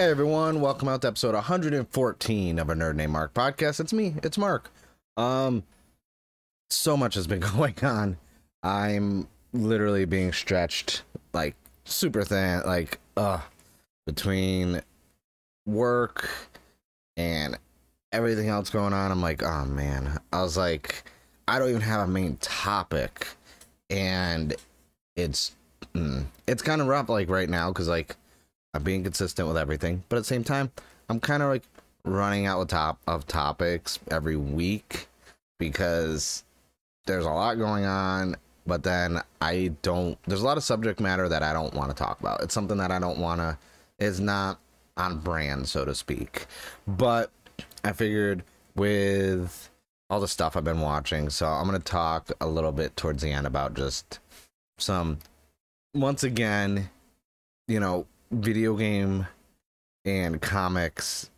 Hey everyone, welcome out to episode 114 of a Nerd Named Mark podcast. It's me, it's Mark. Um, so much has been going on. I'm literally being stretched like super thin, like uh, between work and everything else going on. I'm like, oh man. I was like, I don't even have a main topic, and it's mm, it's kind of rough like right now because like I'm being consistent with everything, but at the same time, I'm kind of like running out of top of topics every week because there's a lot going on. But then I don't. There's a lot of subject matter that I don't want to talk about. It's something that I don't want to. Is not on brand, so to speak. But I figured with all the stuff I've been watching, so I'm gonna talk a little bit towards the end about just some. Once again, you know, video game and comics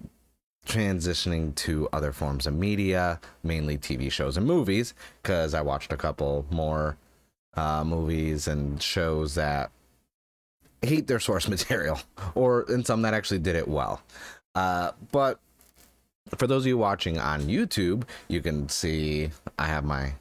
transitioning to other forms of media, mainly TV shows and movies, because I watched a couple more uh, movies and shows that hate their source material, or and some that actually did it well. Uh, but for those of you watching on YouTube, you can see I have my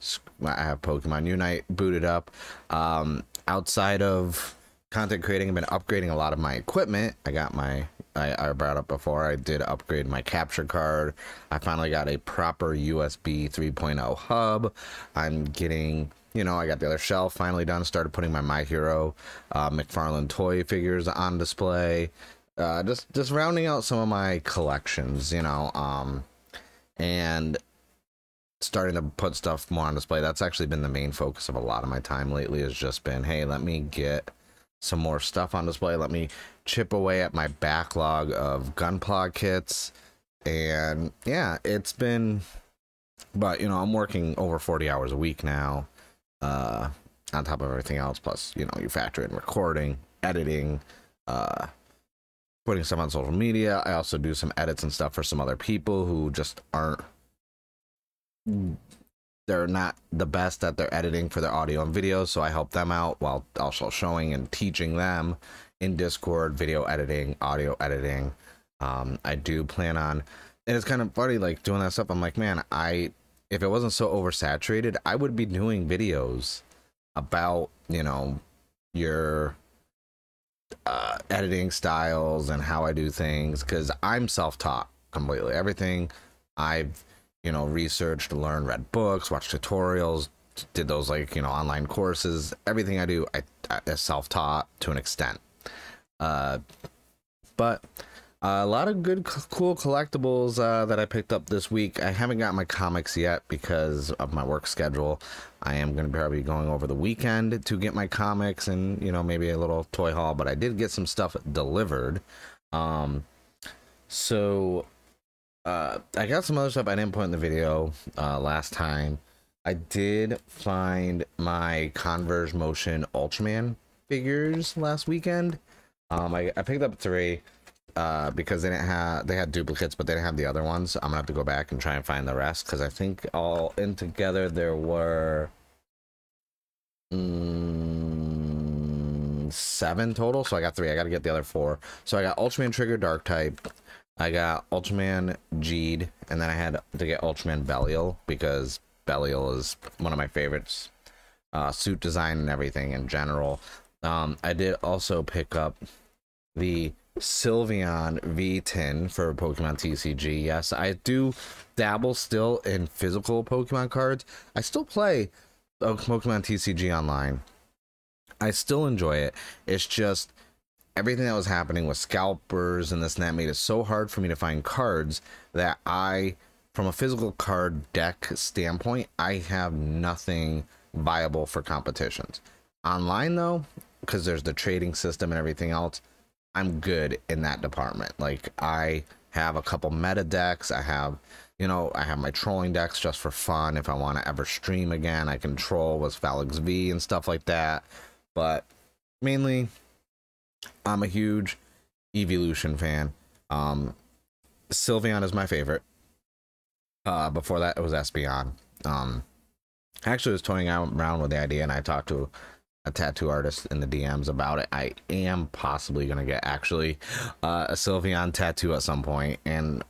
I have Pokemon Unite booted up. Um, outside of content creating, I've been upgrading a lot of my equipment. I got my I, I brought up before. I did upgrade my capture card. I finally got a proper USB 3.0 hub. I'm getting you know, I got the other shelf finally done. Started putting my My Hero uh, McFarlane toy figures on display. Uh, just just rounding out some of my collections, you know, um, and starting to put stuff more on display. That's actually been the main focus of a lot of my time lately. Has just been, hey, let me get some more stuff on display. Let me chip away at my backlog of gunpla kits. And yeah, it's been, but you know, I'm working over 40 hours a week now, uh, on top of everything else. Plus, you know, you factor in recording, editing, uh, putting stuff on social media. I also do some edits and stuff for some other people who just aren't they're not the best at their editing for their audio and video, so I help them out while also showing and teaching them in Discord video editing, audio editing. Um, I do plan on, and it's kind of funny like doing that stuff. I'm like, man, I if it wasn't so oversaturated, I would be doing videos about you know your uh, editing styles and how I do things because I'm self taught completely. Everything I've you know, researched, learned, read books, watched tutorials, did those like, you know, online courses. Everything I do, I, I self taught to an extent. Uh, but a lot of good, cool collectibles uh, that I picked up this week. I haven't got my comics yet because of my work schedule. I am going to probably going over the weekend to get my comics and you know maybe a little toy haul. But I did get some stuff delivered. Um, so uh, I got some other stuff I didn't put in the video uh, last time. I did find my Converge Motion Ultraman figures last weekend. Um, I, I picked up three uh, because they didn't have they had duplicates, but they didn't have the other ones. I'm gonna have to go back and try and find the rest because I think all in together there were mm, seven total. So I got three. I got to get the other four. So I got Ultraman Trigger Dark type, I got Ultraman Jeed, and then I had to get Ultraman Belial because Belial is one of my favorites. Uh, suit design and everything in general. Um, I did also pick up the Sylveon V10 for Pokemon TCG. Yes, I do dabble still in physical Pokemon cards. I still play Pokemon TCG online. I still enjoy it. It's just everything that was happening with scalpers and this and that made it so hard for me to find cards that I, from a physical card deck standpoint, I have nothing viable for competitions. Online though, because there's the trading system and everything else, I'm good in that department. Like I have a couple meta decks. I have, you know, I have my trolling decks just for fun. If I want to ever stream again, I can troll with Falinks V and stuff like that. But mainly I'm a huge Eeveelution fan. Um, Sylveon is my favorite. Uh, before that, it was Espeon. Um, I actually was toying around with the idea, and I talked to a tattoo artist in the DMs about it. I am possibly gonna get actually uh, a Sylveon tattoo at some point, and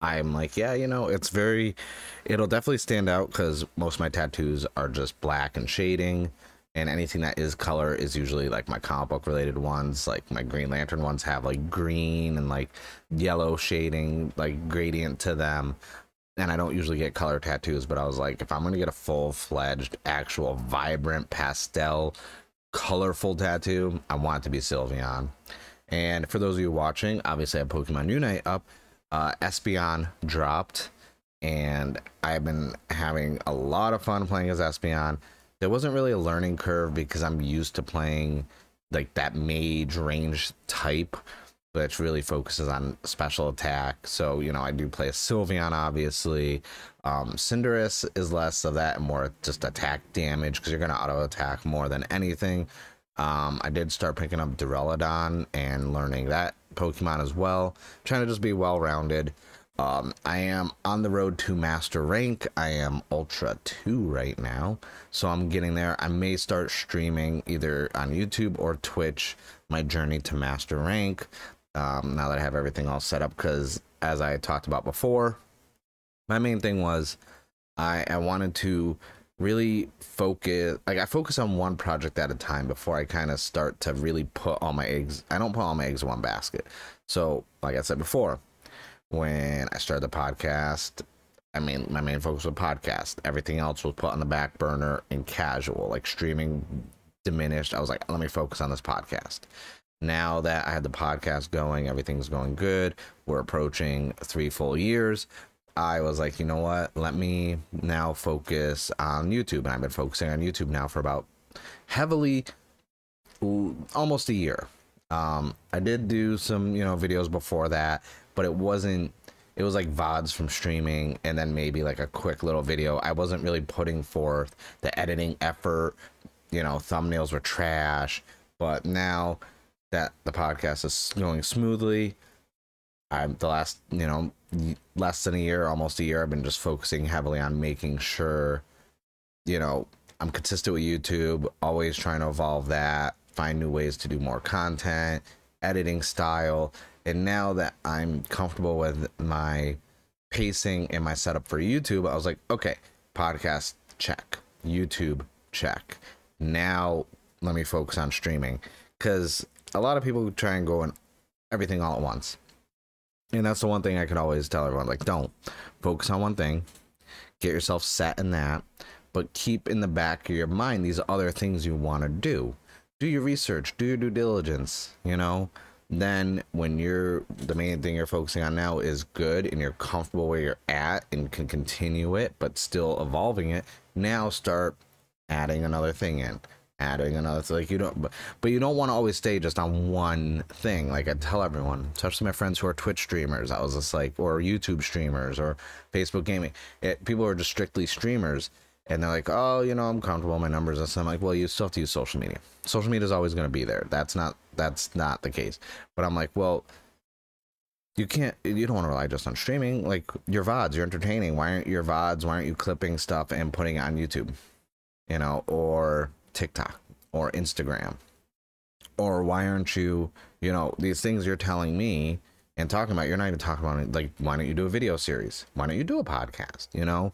I'm like, yeah, you know, it's very, it'll definitely stand out because most of my tattoos are just black and shading, and anything that is color is usually like my comic book related ones. Like my Green Lantern ones have like green and like yellow shading, like gradient to them. And I don't usually get color tattoos, but I was like, if I'm gonna get a full fledged, actual, vibrant pastel, colorful tattoo, I want it to be Sylveon. And for those of you watching, obviously I have Pokemon Unite up uh, Espeon dropped, and I've been having a lot of fun playing as Espeon. There wasn't really a learning curve because I'm used to playing like that mage range type, which really focuses on special attack. So, you know, I do play a Sylveon, obviously. Um, Cinderace is less of that and more just attack damage because you're going to auto attack more than anything. Um, I did start picking up Duraludon and learning that Pokemon as well. Trying to just be well rounded. Um, I am on the road to master rank. I am Ultra 2 right now. So I'm getting there. I may start streaming either on YouTube or Twitch my journey to master rank um, now that I have everything all set up. Because as I talked about before, my main thing was I, I wanted to really focus like I focus on one project at a time before I kind of start to really put all my eggs I don't put all my eggs in one basket. So, like I said before, when I started the podcast, I mean my main focus was podcast. Everything else was put on the back burner and casual, like streaming diminished. I was like, let me focus on this podcast. Now that I had the podcast going, everything's going good. We're approaching three full years. I was like, you know what? Let me now focus on YouTube. And I've been focusing on YouTube now for about heavily almost a year. Um, I did do some, you know, videos before that, but it wasn't it was like VODs from streaming and then maybe like a quick little video. I wasn't really putting forth the editing effort. You know, thumbnails were trash. But now that the podcast is going smoothly, I'm the last, you know, less than a year, almost a year, I've been just focusing heavily on making sure, you know, I'm consistent with YouTube, always trying to evolve that, find new ways to do more content, editing style. And now that I'm comfortable with my pacing and my setup for YouTube, I was like, okay, podcast check, YouTube check. Now let me focus on streaming because a lot of people try and go and everything all at once and that's the one thing I could always tell everyone like, don't focus on one thing, get yourself set in that, but keep in the back of your mind these other things you want to do. Do your research, do your due diligence, you know? Then, when you're the main thing you're focusing on now is good and you're comfortable where you're at and can continue it, but still evolving it, now start adding another thing in adding another it's like you don't but, but you don't want to always stay just on one thing. Like i tell everyone especially my friends who are twitch streamers i was just like or youtube streamers or facebook gaming it, people are just strictly streamers and they're like oh you know i'm comfortable with my numbers and so i'm like well you still have to use social media. Social media is always going to be there. That's not that's not the case but i'm like well you can't you don't want to rely just on streaming like your vods you're entertaining why aren't your vods why aren't you clipping stuff and putting it on youtube you know or TikTok or Instagram? Or why aren't you, you know, these things you're telling me and talking about, you're not even talking about it. Like, why don't you do a video series? Why don't you do a podcast? You know,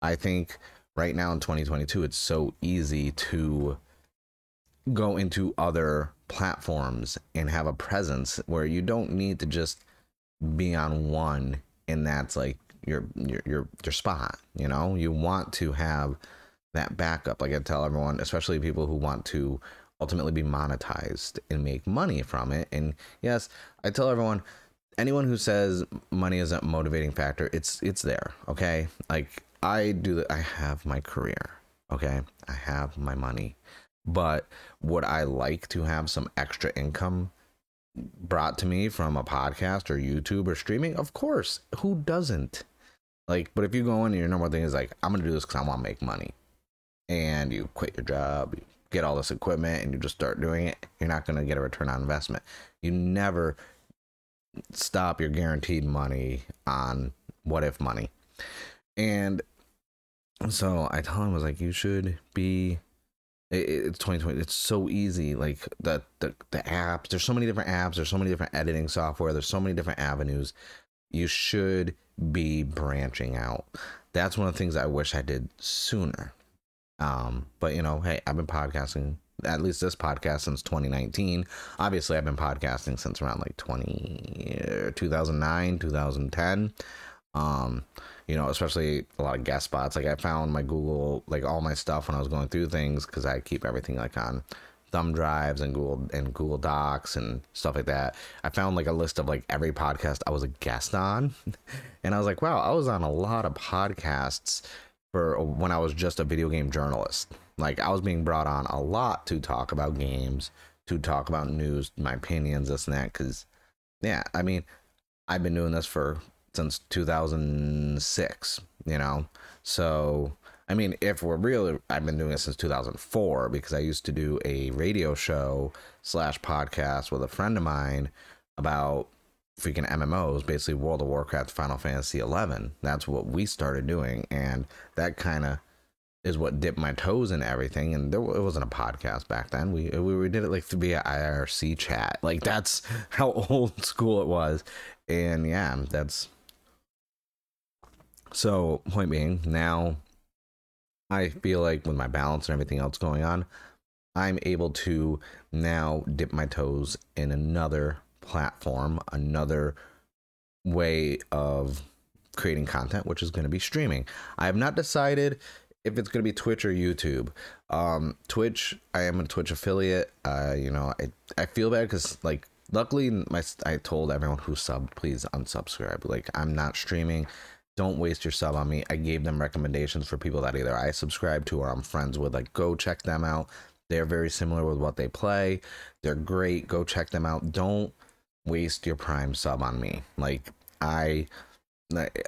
I think right now in 2022, it's so easy to go into other platforms and have a presence where you don't need to just be on one and that's like your your your your spot you know you want to have that backup. Like I tell everyone, especially people who want to ultimately be monetized and make money from it. And yes, I tell everyone, anyone who says money isn't a motivating factor, it's it's there. Okay, like I do. I have my career. Okay, I have my money, but would I like to have some extra income? brought to me from a podcast or YouTube or streaming, of course. Who doesn't? Like, but if you go in and your number one thing is like, I'm gonna do this because I want to make money and you quit your job, you get all this equipment, and you just start doing it, you're not to get a return on investment. You never stop your guaranteed money on what if money. And so I tell him, I was like, you should be it, it's 2020 it's so easy like the, the the apps there's so many different apps there's so many different editing software there's so many different avenues. You should be branching out. That's one of the things i wish i did sooner. Um but you know hey i've been podcasting at least this podcast since 2019 obviously i've been podcasting since around like 20 2009 2010 um you know especially a lot of guest spots. Like i found my google like all my stuff when i was going through things because i keep everything like on thumb drives and google and google docs and stuff like that. I found like a list of like every podcast i was a guest on. And i was like wow i was on a lot of podcasts for when i was just a video game journalist. Like i was being brought on a lot to talk about games to talk about news my opinions this and that because yeah i mean i've been doing this for since 2006, you know? So, I mean, if we're real, I've been doing it since 2004 because I used to do a radio show slash podcast with a friend of mine about freaking MMOs, basically World of Warcraft, Final Fantasy 11. That's what we started doing. And that kind of is what dipped my toes in everything. And there it wasn't a podcast back then. We we, we did it like via IRC chat. Like that's how old school it was. And yeah, that's so, point being, now I feel like with my balance and everything else going on, I'm able to now dip my toes in another platform, another way of creating content, which is going to be streaming. I have not decided if it's going to be Twitch or YouTube. Um, Twitch, I am a Twitch affiliate. Uh, you know, I, I feel bad because like luckily my I told everyone who subbed please unsubscribe. Like I'm not streaming don't waste your sub on me. I gave them recommendations for people that either I subscribe to or I'm friends with. Like, go check them out. They're very similar with what they play. They're great. Go check them out. Don't waste your prime sub on me. Like, I,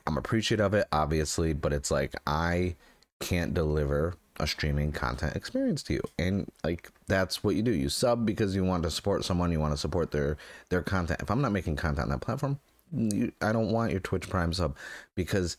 I'm appreciative of it, obviously, but it's like I can't deliver a streaming content experience to you and like that's what you do you sub because you want to support someone you want to support their their content if i'm not making content on that platform I don't want your Twitch Prime sub because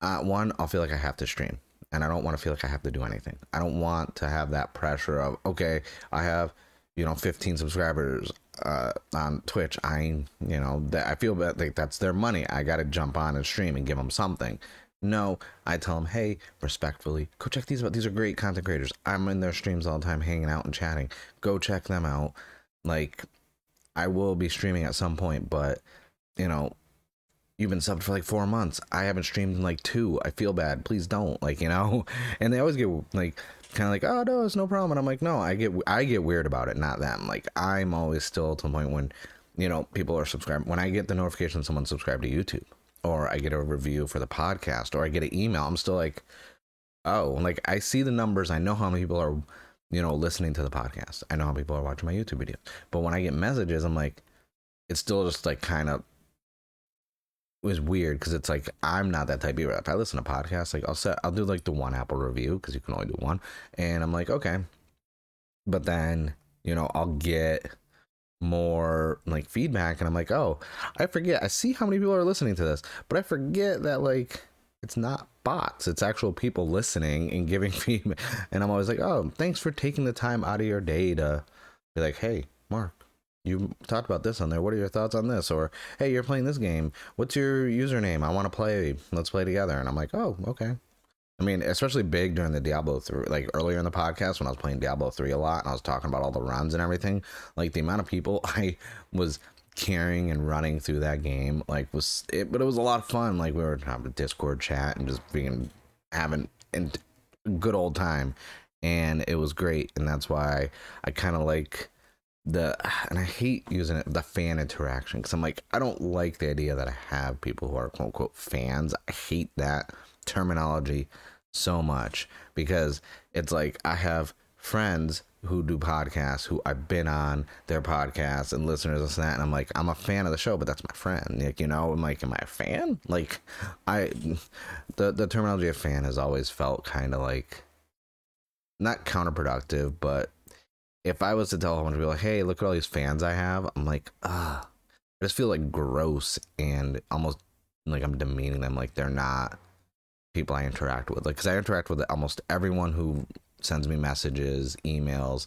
uh, one, I'll feel like I have to stream, and I don't want to feel like I have to do anything. I don't want to have that pressure of okay, I have you know 15 subscribers uh, on Twitch. I you know that I feel that like that's their money. I got to jump on and stream and give them something. No, I tell them, hey, respectfully, go check these out. These are great content creators. I'm in their streams all the time, hanging out and chatting. Go check them out. Like, I will be streaming at some point, but you know, you've been subbed for like four months. I haven't streamed in like two. I feel bad. Please don't. Like, you know, and they always get like kind of like, oh no, it's no problem. And I'm like, no, I get I get weird about it, not them. Like I'm always still to the point when, you know, people are subscribed. When I get the notification someone subscribed to YouTube, or I get a review for the podcast, or I get an email, I'm still like, oh, like I see the numbers. I know how many people are, you know, listening to the podcast. I know how people are watching my YouTube videos. But when I get messages, I'm like, it's still just like kind of was weird because it's like I'm not that type of. If I listen to podcasts, like I'll set, I'll do like the one Apple review because you can only do one, and I'm like, okay, but then you know I'll get more like feedback, and I'm like, oh, I forget. I see how many people are listening to this, but I forget that like it's not bots; it's actual people listening and giving feedback. And I'm always like, oh, thanks for taking the time out of your day to be like, hey, Mark, you talked about this on there. What are your thoughts on this? Or hey, you're playing this game. What's your username? I want to play. Let's play together. And I'm like, oh, okay. I mean, especially big during the Diablo 3, like earlier in the podcast when I was playing Diablo 3 a lot and I was talking about all the runs and everything. Like the amount of people I was carrying and running through that game, like was it, but it was a lot of fun. Like we were having a Discord chat and just being having a good old time, and it was great. And that's why I kind of like the and I hate using it the fan interaction because I'm like I don't like the idea that I have people who are quote unquote fans. I hate that terminology so much because it's like I have friends who do podcasts who I've been on their podcasts and listeners and that and I'm like I'm a fan of the show but that's my friend like you know I'm like am I a fan like I the the terminology of fan has always felt kind of like not counterproductive but if I was to tell someone to be like, hey, look at all these fans I have, I'm like, ah, I just feel like gross and almost like I'm demeaning them, like they're not people I interact with. Like, because I interact with almost everyone who sends me messages, emails,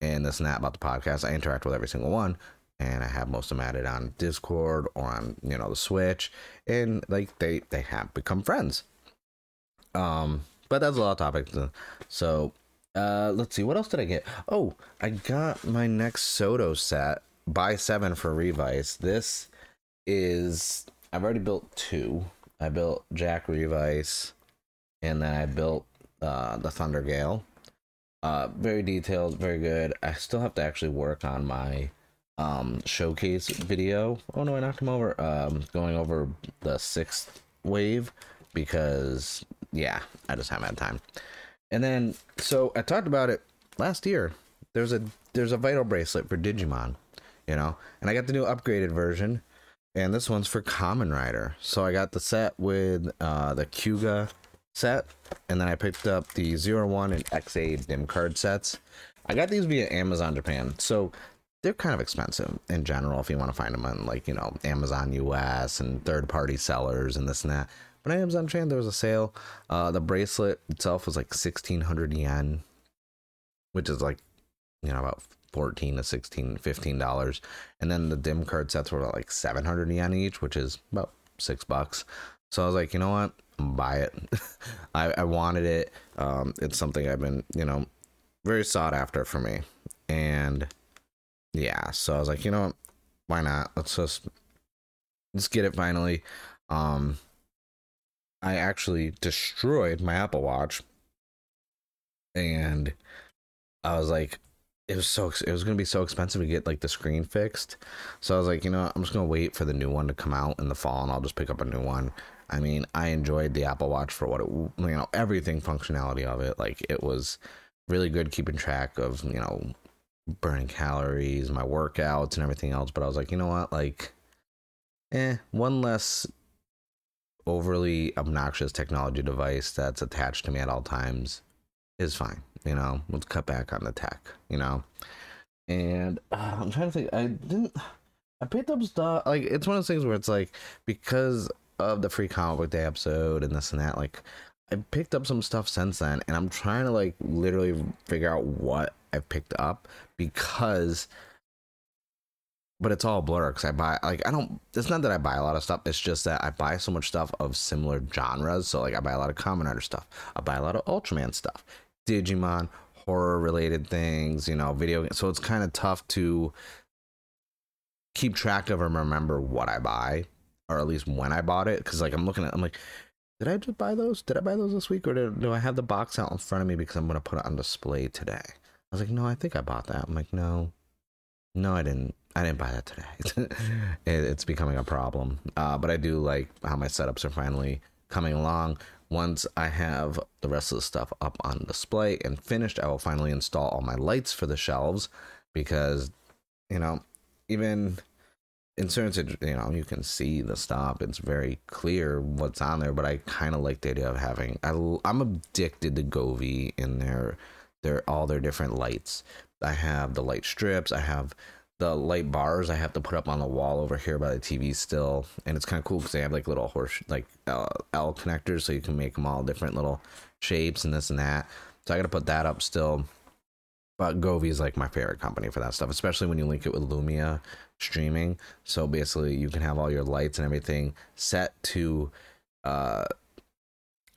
and this and that about the podcast. I interact with every single one, and I have most of them added on Discord or on you know the Switch, and like they they have become friends. Um, but that's a lot of topics. So, uh, let's see, what else did I get? Oh, I got my next Soto set buy seven for Revice. This is I've already built two. I built Jack Revice, and then I built uh, the Thunder Gale. Uh, very detailed, very good. I still have to actually work on my um showcase video. Oh no, I knocked him over. Um, going over the sixth wave because yeah, I just haven't had time. And then so I talked about it last year. There's a there's a vital bracelet for Digimon, you know, and I got the new upgraded version, and this one's for Kamen Rider. So I got the set with uh, the Kuuga set, and then I picked up the Zero One and Ex-Aid dim card sets. I got these via Amazon Japan, so they're kind of expensive in general if you want to find them on like you know Amazon US and third party sellers and this and that. But on Amazon Japan there was a sale. Uh, the bracelet itself was like sixteen hundred yen, which is like you know about 14 to 16 15 dollars. And then the dim card sets were like 700 yen each which is about six bucks. So i was like you know what? Buy it. I, I wanted it. Um it's something i've been you know very sought after for me. And yeah so i was like you know what? Why not? Let's just let's get it finally. Um i actually destroyed my apple watch. And i was like it was so it was gonna be so expensive to get like the screen fixed. So i was like you know i'm just gonna wait for the new one to come out in the fall and i'll just pick up a new one. I mean i enjoyed the apple watch for what it you know everything functionality of it. Like it was really good keeping track of you know burning calories my workouts and everything else. But i was like you know what? Like eh one less overly obnoxious technology device that's attached to me at all times is fine you know? Let's cut back on the tech you know? And uh, i'm trying to think i didn't i picked up stuff like it's one of those things where it's like because of the free comic book day episode and this and that like i picked up some stuff since then and i'm trying to like literally figure out what i've picked up because but it's all blur because I buy like I don't. It's not that I buy a lot of stuff. It's just that I buy so much stuff of similar genres. So like I buy a lot of Kamen Rider stuff. I buy a lot of Ultraman stuff. Digimon, horror related things, you know, video. So it's kind of tough to keep track of and remember what I buy, or at least when I bought it. Because like I'm looking at, I'm like, did I just buy those? Did I buy those this week, or did, do I have the box out in front of me because I'm gonna put it on display today? I was like, no, I think I bought that. I'm like, no, no, I didn't. I didn't buy that today. it's becoming a problem. Uh, but I do like how my setups are finally coming along. Once I have the rest of the stuff up on display and finished, I will finally install all my lights for the shelves because, you know, even in certain, you know, you can see the stuff. It's very clear what's on there, but I kind of like the idea of having. I, I'm addicted to Govee in their, their all their different lights. I have the light strips. I have the light bars I have to put up on the wall over here by the TV still, and it's kind of cool because they have like little horse like L, L connectors, so you can make them all different little shapes and this and that. So I got to put that up still. But Govee is like my favorite company for that stuff, especially when you link it with Lumia streaming. So basically, you can have all your lights and everything set to uh,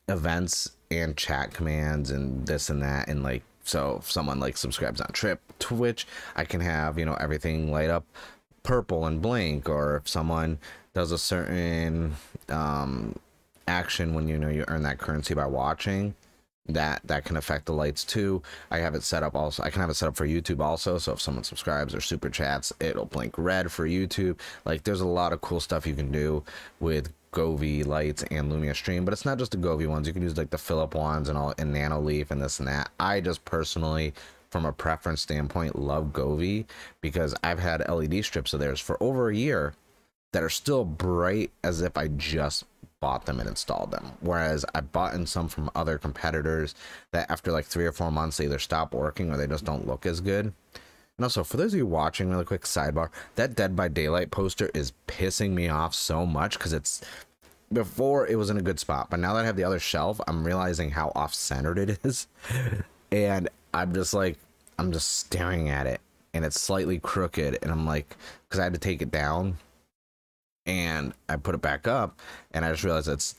events and chat commands and this and that, and like so if someone like subscribes on Trip Twitch, I can have, you know, everything light up purple and blink or if someone does a certain um action when you know you earn that currency by watching, that that can affect the lights too. I have it set up also. I can have it set up for YouTube also. So if someone subscribes or super chats, it'll blink red for YouTube. Like there's a lot of cool stuff you can do with Govee lights and Lumia Stream, but it's not just the Govee ones. You can use like the Philip ones and all and Nanoleaf and this and that. I just personally, from a preference standpoint, love Govee because I've had LED strips of theirs for over a year that are still bright as if I just bought them and installed them. Whereas I bought in some from other competitors that after like three or four months they either stop working or they just don't look as good. And also, for those of you watching, really quick sidebar, that Dead by Daylight poster is pissing me off so much because it's before it was in a good spot, but now that I have the other shelf, I'm realizing how off centered it is. and I'm just like, I'm just staring at it, and it's slightly crooked, and I'm like, because I had to take it down, and I put it back up, and I just realized it's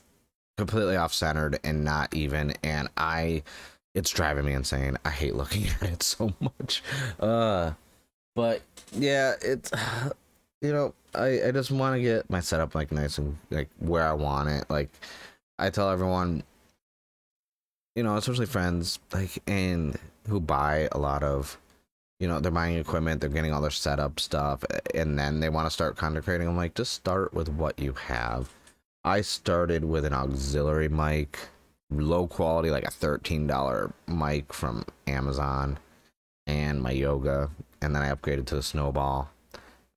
completely off centered and not even, and I, it's driving me insane. I hate looking at it so much. Uh, but yeah, it's you know, I I just want to get my setup like nice and like where I want it. Like I tell everyone, you know, especially friends, like and who buy a lot of, you know, they're buying equipment, they're getting all their setup stuff, and then they want to start content creating. I'm like, just start with what you have. I started with an auxiliary mic, low quality, like a thirteen dollar mic from Amazon, and my yoga, and then I upgraded to the snowball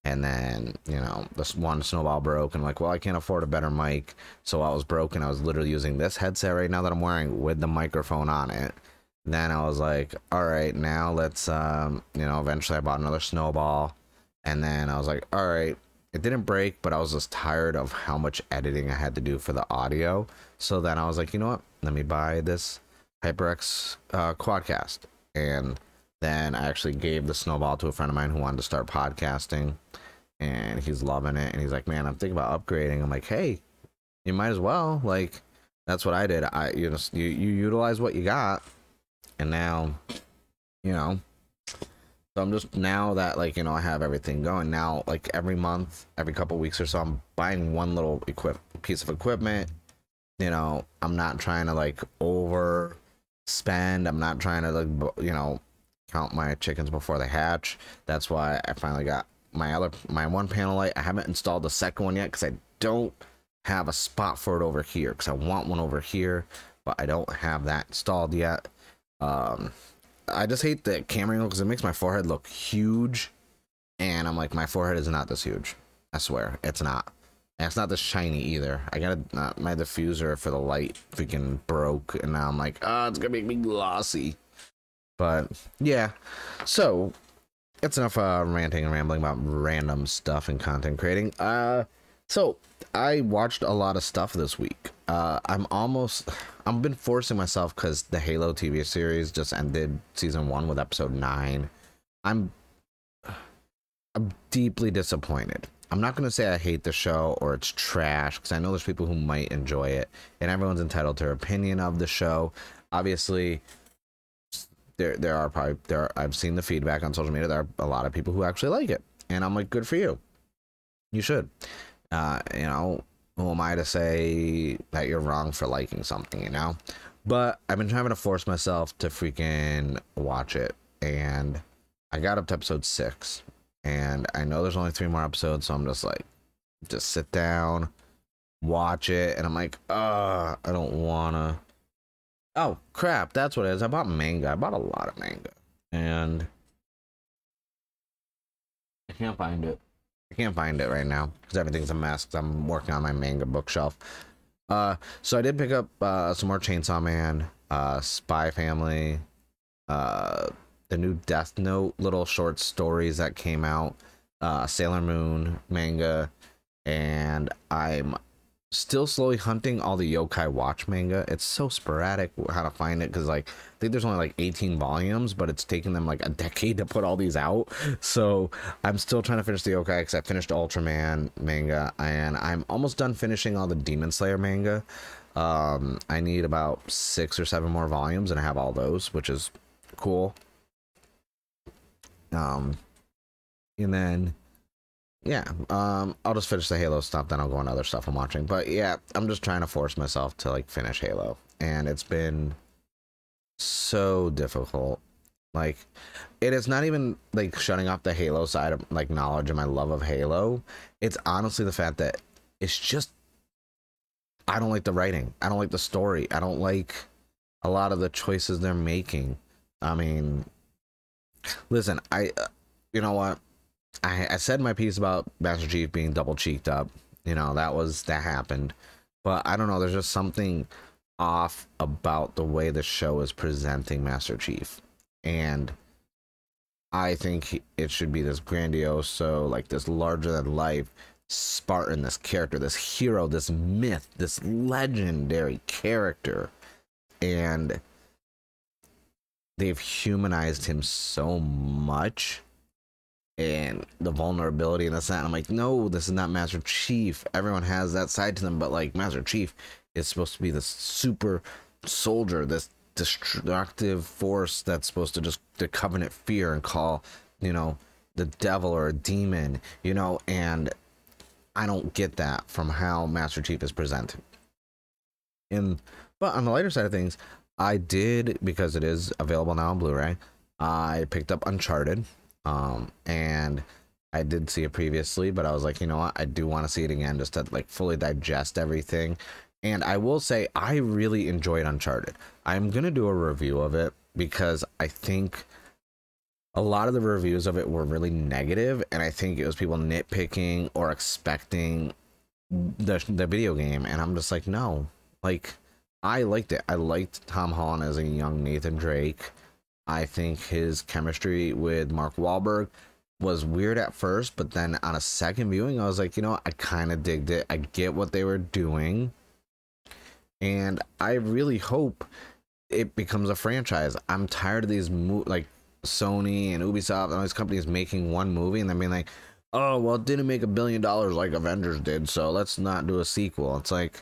and then you know this one snowball broke and like well i can't afford a better mic. So i was broken i was literally using this headset right now that i'm wearing with the microphone on it. Then i was like all right now let's um you know eventually i bought another snowball. And then i was like all right. It didn't break but i was just tired of how much editing i had to do for the audio. So then i was like you know what? Let me buy this hyperx uh, quadcast. And then I actually gave the snowball to a friend of mine who wanted to start podcasting, and he's loving it. And he's like, "Man, I'm thinking about upgrading." I'm like, "Hey, you might as well." Like, that's what I did. I you know you you utilize what you got, and now, you know. So I'm just now that like you know I have everything going now. Like every month, every couple weeks or so, I'm buying one little equip piece of equipment. You know, I'm not trying to like over spend. I'm not trying to like you know count my chickens before they hatch. That's why I finally got my other my one panel light. I haven't installed the second one yet because I don't have a spot for it over here because I want one over here, but I don't have that installed yet. Um, I just hate the camera angle because it makes my forehead look huge, and I'm like, my forehead is not this huge. I swear, it's not. And it's not this shiny either. I got uh, my diffuser for the light freaking broke, and now I'm like, oh, it's gonna make me glossy. But yeah, so it's enough uh, ranting and rambling about random stuff and content creating. Uh, so I watched a lot of stuff this week. Uh, I'm almost, I've been forcing myself because the Halo TV series just ended season one with episode nine. I'm, I'm deeply disappointed. I'm not to say I hate the show or it's trash because I know there's people who might enjoy it and everyone's entitled to their opinion of the show. Obviously, there there are probably there are, I've seen the feedback on social media. There are a lot of people who actually like it, and I'm like, good for you. You should. Uh, you know, who am I to say that you're wrong for liking something? You know, but I've been trying to force myself to freaking watch it, and I got up to episode six, and I know there's only three more episodes, so I'm just like, just sit down, watch it, and I'm like, uh, I don't wanna Oh crap, that's what it is. I bought manga. I bought a lot of manga. And I can't find it. I can't find it right now because everything's a mess. i I'm working on my manga bookshelf. Uh, so I did pick up uh, some more Chainsaw Man, uh, Spy Family, uh, the new Death Note little short stories that came out, uh, Sailor Moon manga, and I'm still slowly hunting all the yokai watch manga. It's so sporadic how to find it because like i think there's only like 18 volumes but it's taken them like a decade to put all these out. So i'm still trying to finish the yokai because i finished ultraman manga and i'm almost done finishing all the demon slayer manga. Um i need about six or seven more volumes and i have all those which is cool. Um and then yeah, um, I'll just finish the Halo stuff, then I'll go on other stuff I'm watching. But yeah, I'm just trying to force myself to like finish Halo, and it's been so difficult. Like, it is not even like shutting off the Halo side of like knowledge and my love of Halo. It's honestly the fact that it's just I don't like the writing. I don't like the story. I don't like a lot of the choices they're making. I mean, listen, I, uh, you know what? I, I said my piece about Master Chief being double cheeked up. You know, that was that happened. But I don't know, there's just something off about the way the show is presenting Master Chief. And I think it should be this grandiose, so like this larger than life Spartan, this character, this hero, this myth, this legendary character. And they've humanized him so much and the vulnerability and this and that. I'm like, no, this is not Master Chief. Everyone has that side to them, but like Master Chief is supposed to be this super soldier, this destructive force that's supposed to just the covenant fear and call, you know, the devil or a demon, you know, and I don't get that from how Master Chief is presented. And but on the lighter side of things, I did because it is available now on Blu-ray. I picked up Uncharted, um, and I did see it previously, but I was like, you know what, I do want to see it again just to like fully digest everything. And I will say, I really enjoyed Uncharted. I'm gonna do a review of it because I think a lot of the reviews of it were really negative, and I think it was people nitpicking or expecting the the video game, and I'm just like, no, like I liked it. I liked Tom Holland as a young Nathan Drake. I think his chemistry with Mark Wahlberg was weird at first, but then on a second viewing, I was like, you know, I kind of digged it. I get what they were doing, and I really hope it becomes a franchise. I'm tired of these mo- like Sony and Ubisoft and all these companies making one movie and then being like, oh, well, it didn't make a billion dollars like Avengers did, so let's not do a sequel. It's like,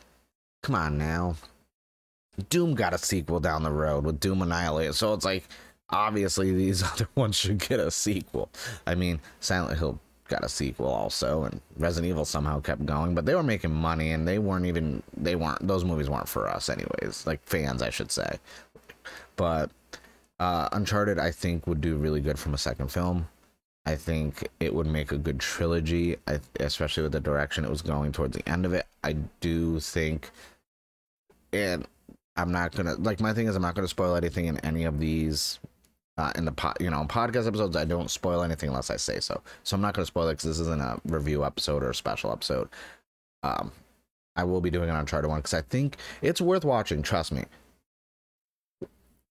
come on now. Doom got a sequel down the road with Doom Annihilated, so it's like, obviously these other ones should get a sequel. I mean, Silent Hill got a sequel also, and Resident Evil somehow kept going, but they were making money and they weren't even, they weren't, those movies weren't for us, anyways, like fans, I should say. But uh, Uncharted, I think, would do really good from a second film. I think it would make a good trilogy, especially with the direction it was going towards the end of it. I do think, and I'm not gonna like my thing is I'm not gonna spoil anything in any of these uh, in the pod, you know, podcast episodes. I don't spoil anything unless I say so. So I'm not gonna spoil it because this isn't a review episode or a special episode. Um, I will be doing an Uncharted one because I think it's worth watching. Trust me.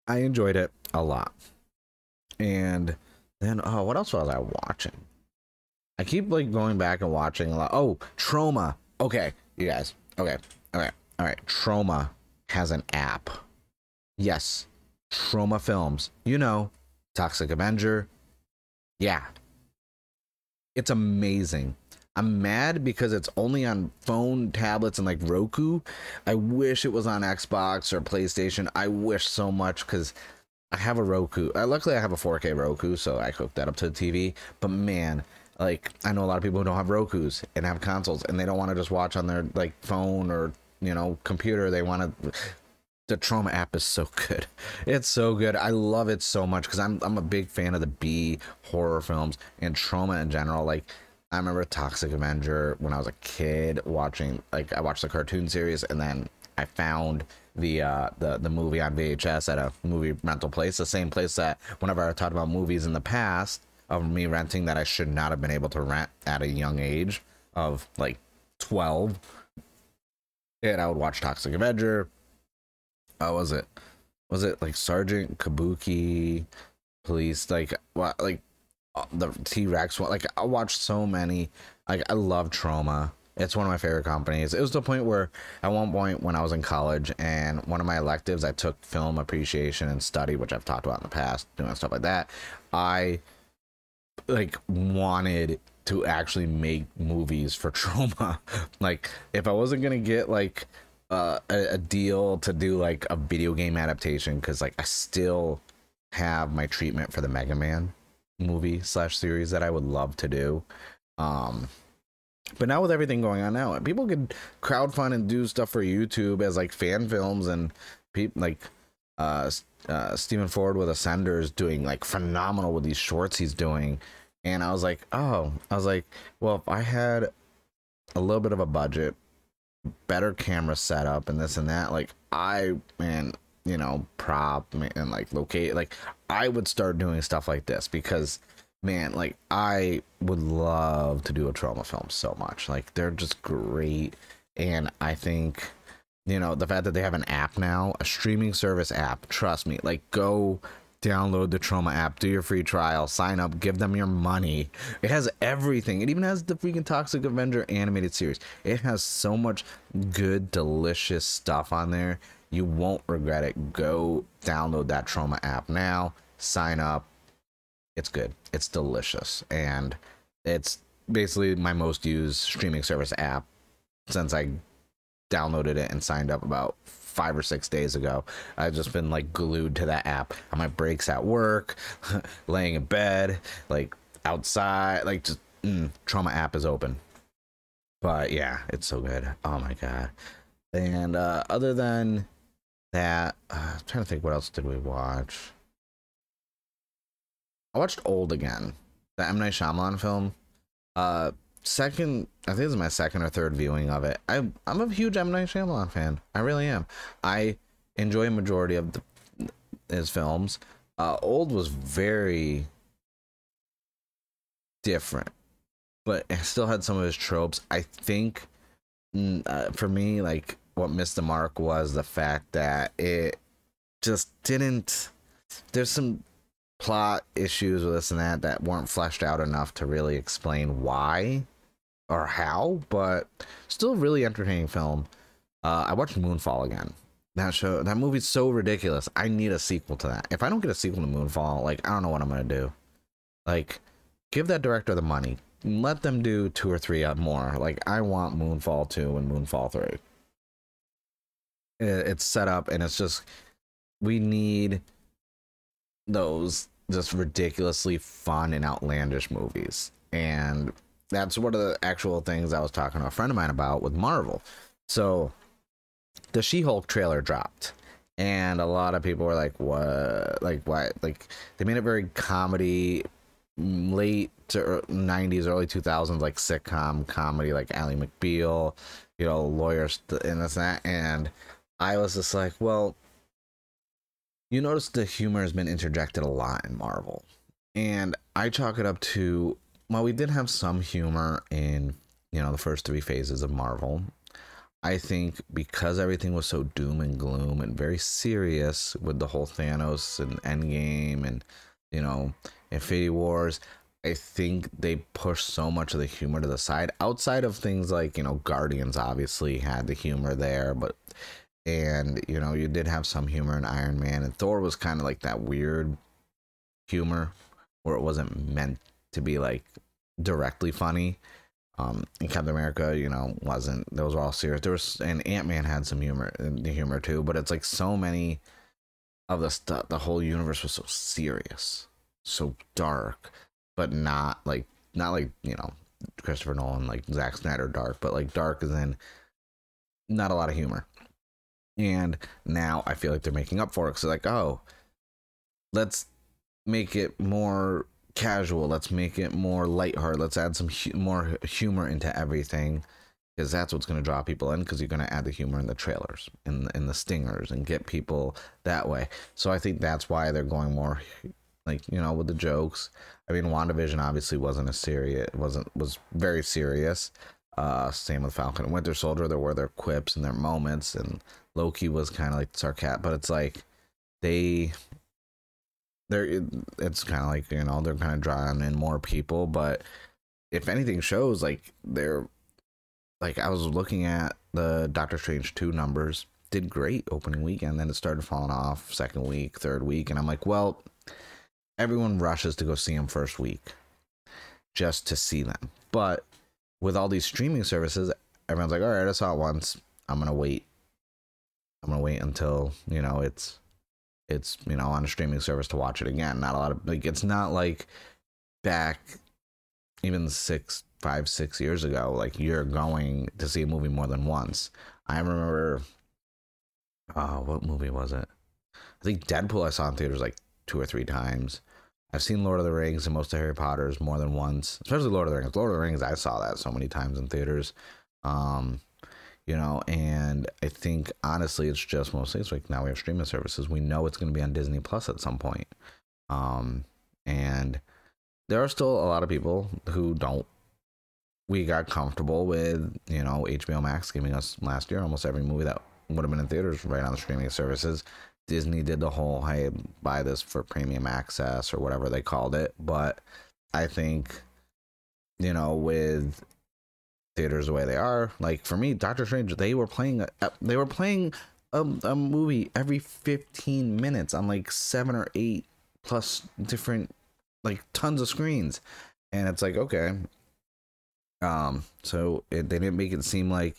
I enjoyed it a lot. And then oh, what else was I watching? I keep like going back and watching a lot. Oh, Troma. Okay, you guys. Okay. Okay. All right. Troma has an app. Yes. Troma Films. You know, Toxic Avenger. Yeah. It's amazing. I'm mad because it's only on phone, tablets, and like Roku. I wish it was on Xbox or PlayStation. I wish so much because I have a Roku. Uh, luckily, I have a 4K Roku, so I hooked that up to the TV. But man, like I know a lot of people who don't have Roku's and have consoles, and they don't want to just watch on their like phone or you know computer. They want to. The Troma app is so good. It's so good. I love it so much because I'm I'm a big fan of the B horror films and Troma in general. Like I remember Toxic Avenger when I was a kid watching. Like I watched the cartoon series and then I found the uh, the the movie on VHS at a movie rental place, the same place that whenever I talked about movies in the past of me renting that I should not have been able to rent at a young age of like 12 and I would watch Toxic Avenger. How was it? Was it like Sergeant Kabuki Police like what like uh, the T Rex one? Like I watched so many. Like I love Troma. It's one of my favorite companies. It was the point where, at one point when I was in college, and one of my electives, I took film appreciation and study, which I've talked about in the past, doing stuff like that. I like wanted to actually make movies for Troma. like, if I wasn't gonna get like uh, a, a deal to do like a video game adaptation, because like I still have my treatment for the Mega Man movie slash series that I would love to do. Um, but now with everything going on now, people can crowdfund and do stuff for YouTube as like fan films and people like uh, uh Steven Ford with Ascenders doing like phenomenal with these shorts he's doing. And I was like, oh, I was like, well, if I had a little bit of a budget, better camera setup and this and that, like I man, you know, prop and like locate like I would start doing stuff like this because man, like I would love to do a Troma film so much. Like they're just great, and I think you know the fact that they have an app now, a streaming service app. Trust me, like go download the Troma app, do your free trial, sign up, give them your money. It has everything. It even has the freaking Toxic Avenger animated series. It has so much good, delicious stuff on there. You won't regret it. Go download that Troma app now, sign up. It's good. It's delicious. And it's basically my most used streaming service app since I downloaded it and signed up about five or six days ago. I've just been like glued to that app on my breaks at work, laying in bed, like outside, like just mm, Troma app is open. But yeah, it's so good. Oh my god. And uh, other than that, uh, I'm trying to think what else did we watch. I watched Old again, the M Night Shyamalan film. Uh, second, I think this is my second or third viewing of it. I I'm a huge M Night Shyamalan fan. I really am. I enjoy a majority of the, his films. Uh, Old was very different, but it still had some of his tropes. I think mm, uh, for me, like what missed the mark was the fact that it just didn't. There's some plot issues with this and that that weren't fleshed out enough to really explain why or how, but still really entertaining film. Uh, I watched Moonfall again. That show, that movie's so ridiculous. I need a sequel to that. If I don't get a sequel to Moonfall, like I don't know what I'm gonna do. Like, give that director the money. Let them do two or three more. Like I want Moonfall two and Moonfall three. It's set up, and it's just we need those just ridiculously fun and outlandish movies. And that's one of the actual things I was talking to a friend of mine about with Marvel. So the She-Hulk trailer dropped and a lot of people were like what like why like they made it very comedy late to 90s early 2000s like sitcom comedy like Ally McBeal you know lawyers and this and that and I was just like well you notice the humor has been interjected a lot in Marvel. And I chalk it up to while we did have some humor in, you know, the first three phases of Marvel, I think because everything was so doom and gloom and very serious with the whole Thanos and Endgame and, you know, Infinity Wars, I think they pushed so much of the humor to the side. Outside of things like, you know, Guardians obviously had the humor there, but and you know you did have some humor in Iron Man, and Thor was kind of like that weird humor where it wasn't meant to be like directly funny. Um, and Captain America, you know, wasn't. Those were all serious. There was, and Ant Man had some humor, the humor too. But it's like so many of the stuff. The whole universe was so serious, so dark, but not like not like you know Christopher Nolan, like Zack Snyder dark, but like dark as in not a lot of humor. And now I feel like they're making up for it. So like, oh, let's make it more casual. Let's make it more lighthearted. Let's add some hu- more humor into everything because that's what's going to draw people in because you're going to add the humor in the trailers and in, in the stingers and get people that way. So I think that's why they're going more like, you know, with the jokes. I mean, WandaVision obviously wasn't a serious, It wasn't, was very serious. Uh, same with Falcon and Winter Soldier. There were their quips and their moments and Loki was kind of like sarcastic, but it's like they they're it's kind of like you know they're kind of drawing in more people, but if anything shows like they're like I was looking at the Doctor Strange two numbers did great opening weekend, then it started falling off second week, third week, and I'm like, well, everyone rushes to go see them first week just to see them, but with all these streaming services, everyone's like, all right, I saw it once, I'm gonna wait. I'm gonna wait until you know it's it's you know on a streaming service to watch it again. Not a lot of like it's not like back even six five six years ago like you're going to see a movie more than once. I remember oh what movie was it? I think Deadpool I saw in theaters like two or three times. I've seen Lord of the Rings and most of Harry Potter's more than once, especially Lord of the Rings. Lord of the Rings, I saw that so many times in theaters. Um, you know and i think honestly it's just mostly it's like now we have streaming services. We know it's going to be on disney plus at some point. Um and there are still a lot of people who don't we got comfortable with you know hbo max giving us last year almost every movie that would have been in theaters right on the streaming services. Disney did the whole hey buy this for premium access or whatever they called it. But i think you know with theaters the way they are. Like for me, Doctor Strange, they were playing they were playing a, a movie every 15 minutes on like seven or eight plus different like tons of screens and it's like okay um so it, they didn't make it seem like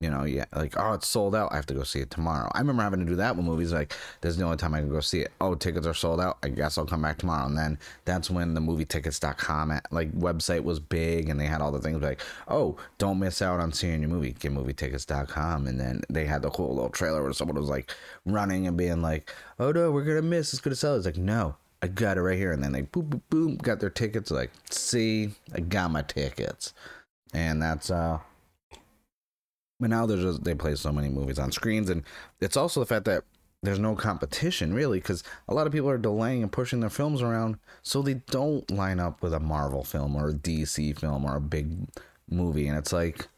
you know, yeah, like oh, it's sold out. I have to go see it tomorrow. I remember having to do that with movies. Like, this is the only time I can go see it. Oh, tickets are sold out. I guess I'll come back tomorrow. And then that's when the movietickets.com at, like website was big, and they had all the things like, oh, don't miss out on seeing your movie. Get movietickets.com. And then they had the cool little trailer where someone was like running and being like, oh no, we're gonna miss. It's gonna sell. It's like no. I got it right here, and then they boom, boom, boom, got their tickets. Like, see, I got my tickets, and that's uh, but now there's just they play so many movies on screens, and it's also the fact that there's no competition really because a lot of people are delaying and pushing their films around so they don't line up with a Marvel film or a DC film or a big movie, and it's like,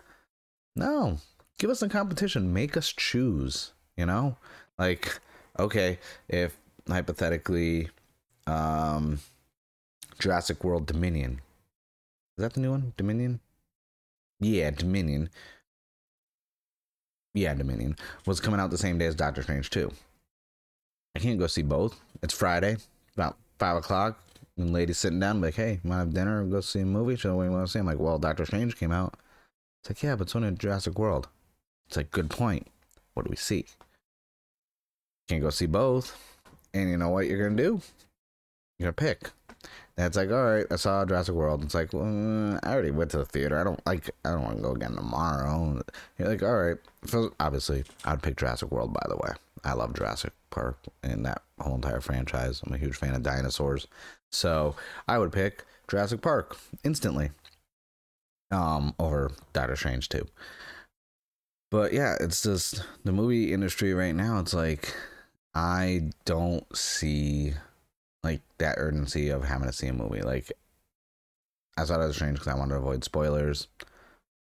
no, give us some competition, make us choose, you know, like okay, if hypothetically, um, Jurassic World Dominion. Is that the new one? Dominion? Yeah, Dominion yeah, Dominion was coming out the same day as Doctor Strange 2. I can't go see both. It's Friday, about five o'clock. And ladies sitting down, like, hey, want to have dinner go see a movie? So you want to see? I'm like, well, Doctor Strange came out. It's like, yeah, but it's only Jurassic World. It's like, good point. What do we see? Can't go see both. And you know what you're gonna do? You're gonna pick. It's like, all right, I saw Jurassic World. It's like, well, I already went to the theater. I don't like. I don't want to go again tomorrow. You're like, all right. So obviously, I'd pick Jurassic World. By the way, I love Jurassic Park and that whole entire franchise. I'm a huge fan of dinosaurs, so I would pick Jurassic Park instantly. Um, over Doctor Strange too. But yeah, it's just the movie industry right now. It's like I don't see like that urgency of having to see a movie. Like I thought it was strange because I wanted to avoid spoilers.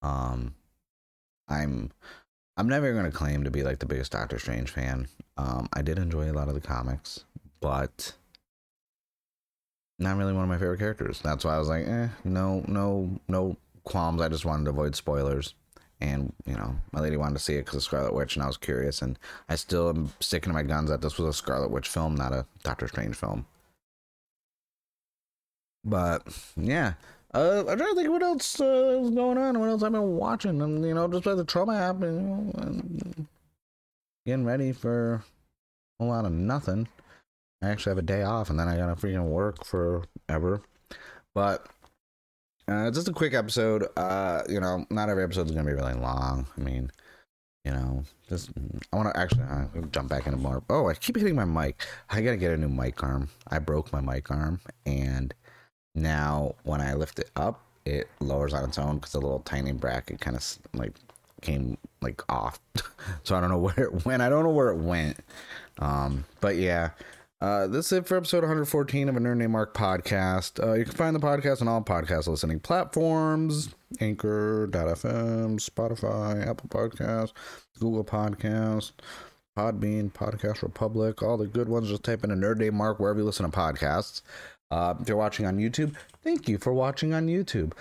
Um, I'm I'm never gonna claim to be like the biggest Doctor Strange fan. Um, I did enjoy a lot of the comics, but not really one of my favorite characters. That's why I was like, eh, no, no, no qualms. I just wanted to avoid spoilers. And, you know, my lady wanted to see it because of Scarlet Witch, and I was curious. And I still am sticking to my guns that this was a Scarlet Witch film, not a Doctor Strange film. But yeah, uh, I'm trying to think what else uh, is going on, what else I've been watching, and you know, just by the Troma happening, you know, and getting ready for a lot of nothing. I actually have a day off, and then I gotta freaking work forever. But uh, just a quick episode. Uh, you know, not every episode is gonna be really long. I mean, you know, just I want to actually uh, jump back into more. Oh, I keep hitting my mic. I gotta get a new mic arm. I broke my mic arm, and now, when I lift it up, it lowers on its own because the little tiny bracket kind of like came like off. so I don't know where it went. I don't know where it went. Um, but yeah, uh, this is it for episode 114 of a Nerd Named Mark podcast. Uh, you can find the podcast on all podcast listening platforms Anchor.fm, Spotify, Apple Podcasts, Google Podcasts, Podbean, Podcast Republic, all the good ones. Just type in a Nerd Named Mark wherever you listen to podcasts. Uh, if you're watching on YouTube, thank you for watching on YouTube.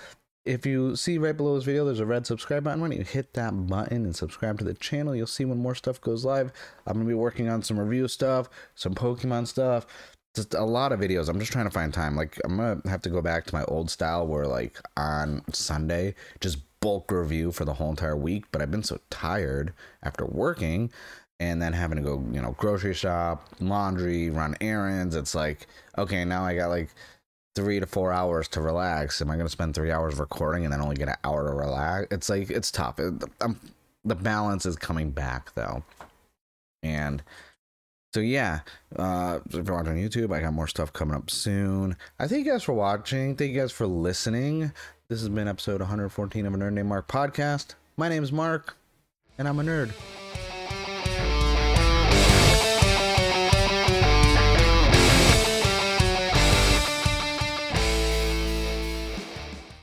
If you see right below this video, there's a red subscribe button. When you hit that button and subscribe to the channel, you'll see when more stuff goes live. I'm going to be working on some review stuff, some Pokemon stuff, just a lot of videos. I'm just trying to find time. Like, I'm going to have to go back to my old style where, like, on Sunday, just bulk review for the whole entire week. But I've been so tired after working and then having to go, you know, grocery shop, laundry, run errands. It's like, okay, now I got like three to four hours to relax. Am I going to spend three hours recording and then only get an hour to relax? It's like, it's tough. It, I'm, the balance is coming back though. And so, yeah, uh, if you're watching YouTube, I got more stuff coming up soon. I thank you guys for watching. Thank you guys for listening. This has been episode 114 of a Nerd Named Mark podcast. My name is Mark, and I'm a nerd.